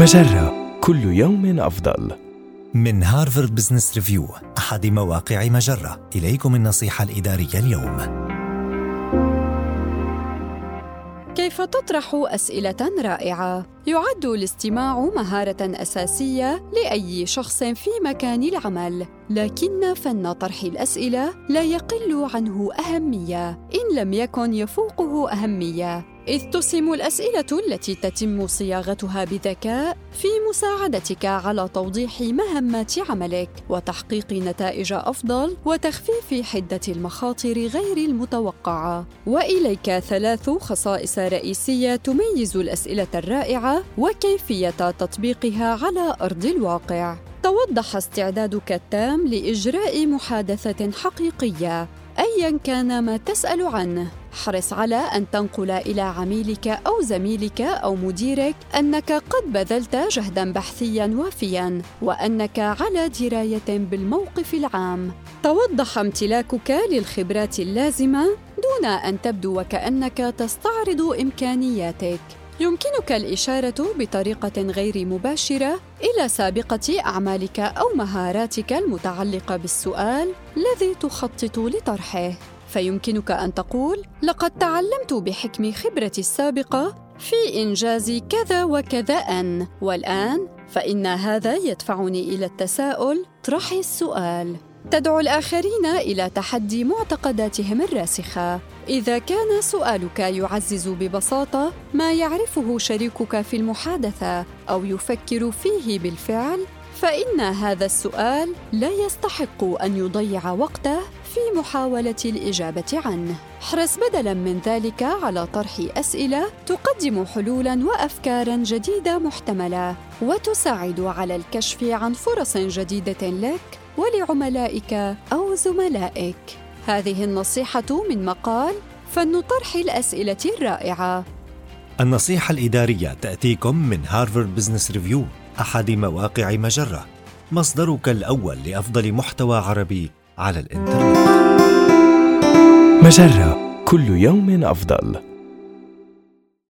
مجرة كل يوم أفضل. من هارفارد بزنس ريفيو أحد مواقع مجرة إليكم النصيحة الإدارية اليوم كيف تطرح أسئلة رائعة؟ يعد الاستماع مهارة أساسية لأي شخص في مكان العمل، لكن فن طرح الأسئلة لا يقل عنه أهمية، إن لم يكن يفوقه أهمية. إذ تسهم الأسئلة التي تتم صياغتها بذكاء في مساعدتك على توضيح مهمات عملك وتحقيق نتائج أفضل وتخفيف حدة المخاطر غير المتوقعة. وإليك ثلاث خصائص رئيسية تميز الأسئلة الرائعة وكيفية تطبيقها على أرض الواقع. توضح استعدادك التام لإجراء محادثة حقيقية ايا كان ما تسأل عنه. احرص على أن تنقل إلى عميلك أو زميلك أو مديرك أنك قد بذلت جهدا بحثيا وافيا وأنك على دراية بالموقف العام. توضح امتلاكك للخبرات اللازمة دون أن تبدو وكأنك تستعرض إمكانياتك. يمكنك الإشارة بطريقة غير مباشرة إلى سابقة أعمالك أو مهاراتك المتعلقة بالسؤال الذي تخطط لطرحه. فيمكنك أن تقول لقد تعلمت بحكم خبرتي السابقة في إنجاز كذا وكذا أن. والآن فإن هذا يدفعني إلى التساؤل طرح السؤال. تدعو الآخرين إلى تحدي معتقداتهم الراسخة إذا كان سؤالك يعزز ببساطة ما يعرفه شريكك في المحادثة أو يفكر فيه بالفعل فإن هذا السؤال لا يستحق أن يضيع وقته في محاولة الإجابة عنه. احرص بدلاً من ذلك على طرح أسئلة تقدم حلولاً وأفكاراً جديدة محتملة وتساعد على الكشف عن فرص جديدة لك ولعملائك أو زملائك. هذه النصيحة من مقال فن طرح الأسئلة الرائعة. النصيحة الإدارية تأتيكم من هارفارد بزنس ريفيو أحد مواقع مجرة مصدرك الأول لأفضل محتوى عربي على الإنترنت مجرة كل يوم أفضل.